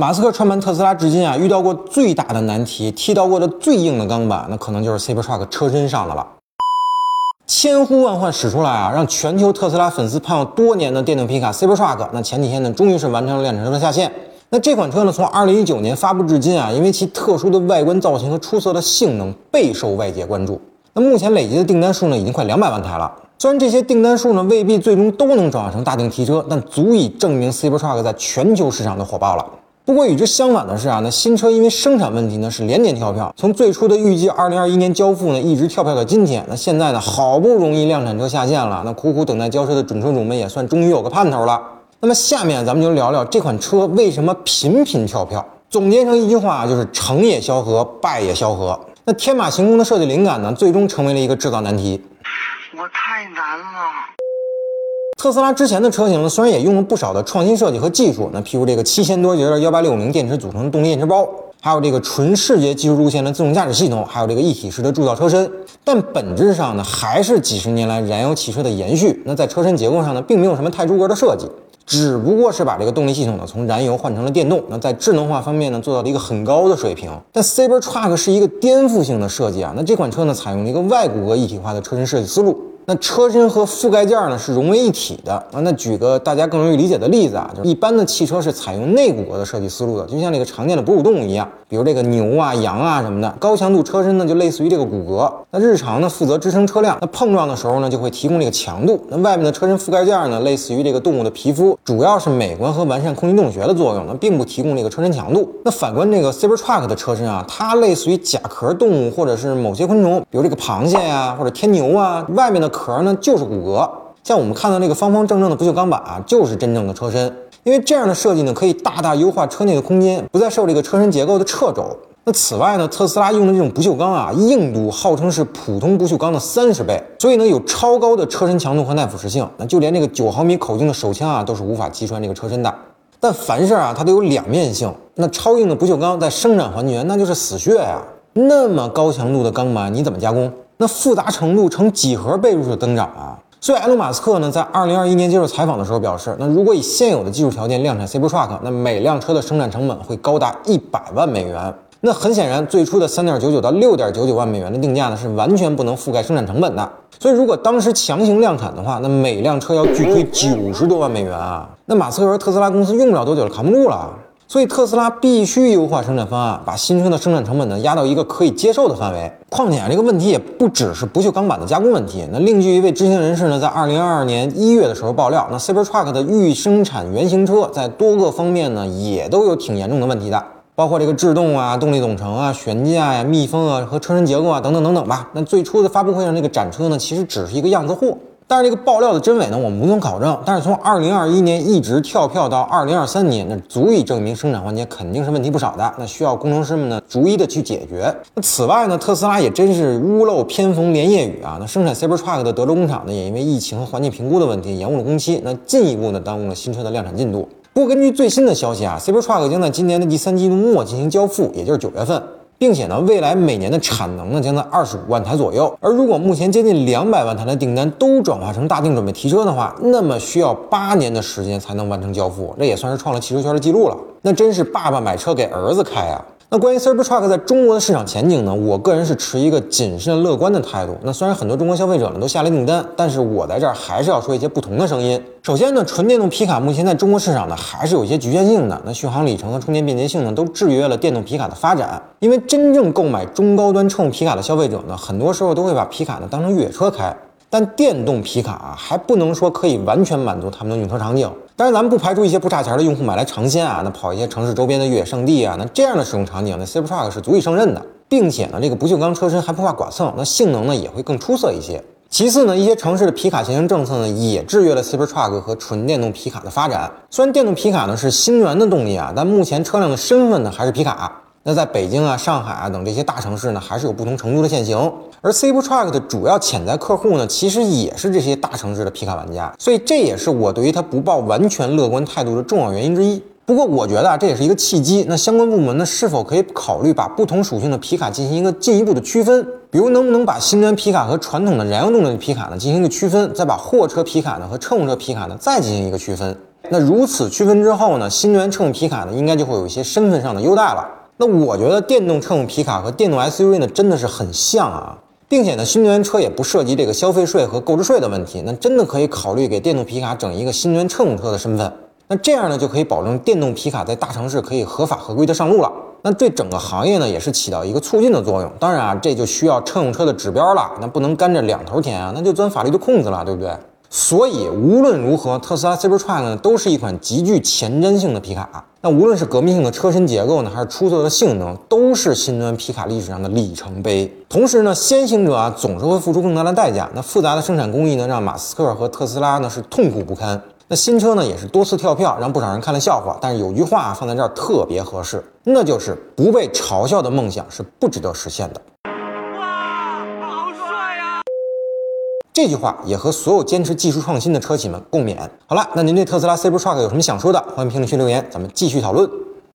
马斯克创办特斯拉至今啊，遇到过最大的难题，踢到过的最硬的钢板，那可能就是 Cybertruck 车身上的了。千呼万唤始出来啊，让全球特斯拉粉丝盼望多年的电动皮卡 Cybertruck，那前几天呢，终于是完成了量产车的下线。那这款车呢，从2019年发布至今啊，因为其特殊的外观造型和出色的性能，备受外界关注。那目前累计的订单数呢，已经快两百万台了。虽然这些订单数呢未必最终都能转化成大定提车，但足以证明 Cybertruck 在全球市场的火爆了。不过与之相反的是啊，那新车因为生产问题呢是连年跳票，从最初的预计2021年交付呢，一直跳票到今天。那现在呢，好不容易量产车下线了，那苦苦等待交车的准车主们也算终于有个盼头了。那么下面咱们就聊聊这款车为什么频频跳票。总结成一句话就是成也萧何，败也萧何。那天马行空的设计灵感呢，最终成为了一个制造难题。我太难了。特斯拉之前的车型呢，虽然也用了不少的创新设计和技术，那譬如这个七千多节的幺八六五零电池组成的动力电池包，还有这个纯视觉技术路线的自动驾驶系统，还有这个一体式的铸造车身，但本质上呢，还是几十年来燃油汽车的延续。那在车身结构上呢，并没有什么太出格的设计。只不过是把这个动力系统呢从燃油换成了电动，那在智能化方面呢做到了一个很高的水平。但 Cybertruck 是一个颠覆性的设计啊，那这款车呢采用了一个外骨骼一体化的车身设计思路。那车身和覆盖件呢是融为一体的啊。那举个大家更容易理解的例子啊，就是一般的汽车是采用内骨骼的设计思路的，就像这个常见的哺乳动物一样，比如这个牛啊、羊啊什么的。高强度车身呢就类似于这个骨骼，那日常呢负责支撑车辆，那碰撞的时候呢就会提供这个强度。那外面的车身覆盖件呢类似于这个动物的皮肤，主要是美观和完善空气动力学的作用，那并不提供这个车身强度。那反观这个 Cybertruck 的车身啊，它类似于甲壳动物或者是某些昆虫，比如这个螃蟹呀或者天牛啊，外面的壳呢就是骨骼，像我们看到那个方方正正的不锈钢板啊，就是真正的车身。因为这样的设计呢，可以大大优化车内的空间，不再受这个车身结构的掣肘。那此外呢，特斯拉用的这种不锈钢啊，硬度号称是普通不锈钢的三十倍，所以呢有超高的车身强度和耐腐蚀性。那就连这个九毫米口径的手枪啊，都是无法击穿这个车身的。但凡事啊，它都有两面性。那超硬的不锈钢在生产环节那就是死穴呀。那么高强度的钢板你怎么加工？那复杂程度呈几何倍数的增长啊！所以，埃隆·马斯克呢，在二零二一年接受采访的时候表示，那如果以现有的技术条件量产 Cybertruck，那每辆车的生产成本会高达一百万美元。那很显然，最初的三点九九到六点九九万美元的定价呢，是完全不能覆盖生产成本的。所以，如果当时强行量产的话，那每辆车要巨亏九十多万美元啊！那马斯克说特斯拉公司用不了多久就扛不住了。所以特斯拉必须优化生产方案，把新车的生产成本呢压到一个可以接受的范围。况且啊，这个问题也不只是不锈钢板的加工问题。那另据一位知情人士呢，在二零二二年一月的时候爆料，那 Cybertruck 的预生产原型车在多个方面呢也都有挺严重的问题的，包括这个制动啊、动力总成啊、悬架呀、密封啊和车身结构啊等等等等吧。那最初的发布会上那个展车呢，其实只是一个样子货。但是这个爆料的真伪呢，我们无从考证。但是从二零二一年一直跳票到二零二三年，那足以证明生产环节肯定是问题不少的。那需要工程师们呢逐一的去解决。那此外呢，特斯拉也真是屋漏偏逢连夜雨啊。那生产 Cybertruck 的德州工厂呢，也因为疫情和环境评估的问题延误了工期，那进一步呢耽误了新车的量产进度。不过根据最新的消息啊，Cybertruck 将在今年的第三季度末进行交付，也就是九月份。并且呢，未来每年的产能呢将在二十五万台左右。而如果目前接近两百万台的订单都转化成大定准备提车的话，那么需要八年的时间才能完成交付，这也算是创了汽车圈的记录了。那真是爸爸买车给儿子开啊！那关于 Cybertruck 在中国的市场前景呢？我个人是持一个谨慎乐观的态度。那虽然很多中国消费者呢都下了订单，但是我在这儿还是要说一些不同的声音。首先呢，纯电动皮卡目前在中国市场呢还是有一些局限性的。那续航里程和充电便捷性呢都制约了电动皮卡的发展。因为真正购买中高端乘用皮卡的消费者呢，很多时候都会把皮卡呢当成越野车开。但电动皮卡啊，还不能说可以完全满足他们的用车场景。当然，咱们不排除一些不差钱的用户买来尝鲜啊，那跑一些城市周边的越野圣地啊，那这样的使用场景，那 Cybertruck 是足以胜任的，并且呢，这个不锈钢车身还不怕剐蹭，那性能呢也会更出色一些。其次呢，一些城市的皮卡限行政策呢，也制约了 Cybertruck 和纯电动皮卡的发展。虽然电动皮卡呢是新能源的动力啊，但目前车辆的身份呢还是皮卡。那在北京啊、上海啊等这些大城市呢，还是有不同程度的限行。而 Cybertruck 的主要潜在客户呢，其实也是这些大城市的皮卡玩家，所以这也是我对于它不抱完全乐观态度的重要原因之一。不过我觉得啊，这也是一个契机。那相关部门呢，是否可以考虑把不同属性的皮卡进行一个进一步的区分？比如能不能把新能源皮卡和传统的燃油动力皮卡呢进行一个区分，再把货车皮卡呢和乘用车皮卡呢再进行一个区分？那如此区分之后呢，新能源乘用皮卡呢，应该就会有一些身份上的优待了。那我觉得电动车用皮卡和电动 SUV 呢，真的是很像啊，并且呢，新能源车也不涉及这个消费税和购置税的问题，那真的可以考虑给电动皮卡整一个新能源乘用车的身份。那这样呢，就可以保证电动皮卡在大城市可以合法合规的上路了。那对整个行业呢，也是起到一个促进的作用。当然啊，这就需要乘用车的指标了，那不能干着两头甜啊，那就钻法律的空子了，对不对？所以无论如何，特斯拉 Cybertruck 呢，都是一款极具前瞻性的皮卡。那无论是革命性的车身结构呢，还是出色的性能，都是新能源皮卡历史上的里程碑。同时呢，先行者啊，总是会付出更大的代价。那复杂的生产工艺呢，让马斯克和特斯拉呢是痛苦不堪。那新车呢也是多次跳票，让不少人看了笑话。但是有句话放在这儿特别合适，那就是不被嘲笑的梦想是不值得实现的。这句话也和所有坚持技术创新的车企们共勉。好了，那您对特斯拉 Cybertruck 有什么想说的？欢迎评论区留言，咱们继续讨论。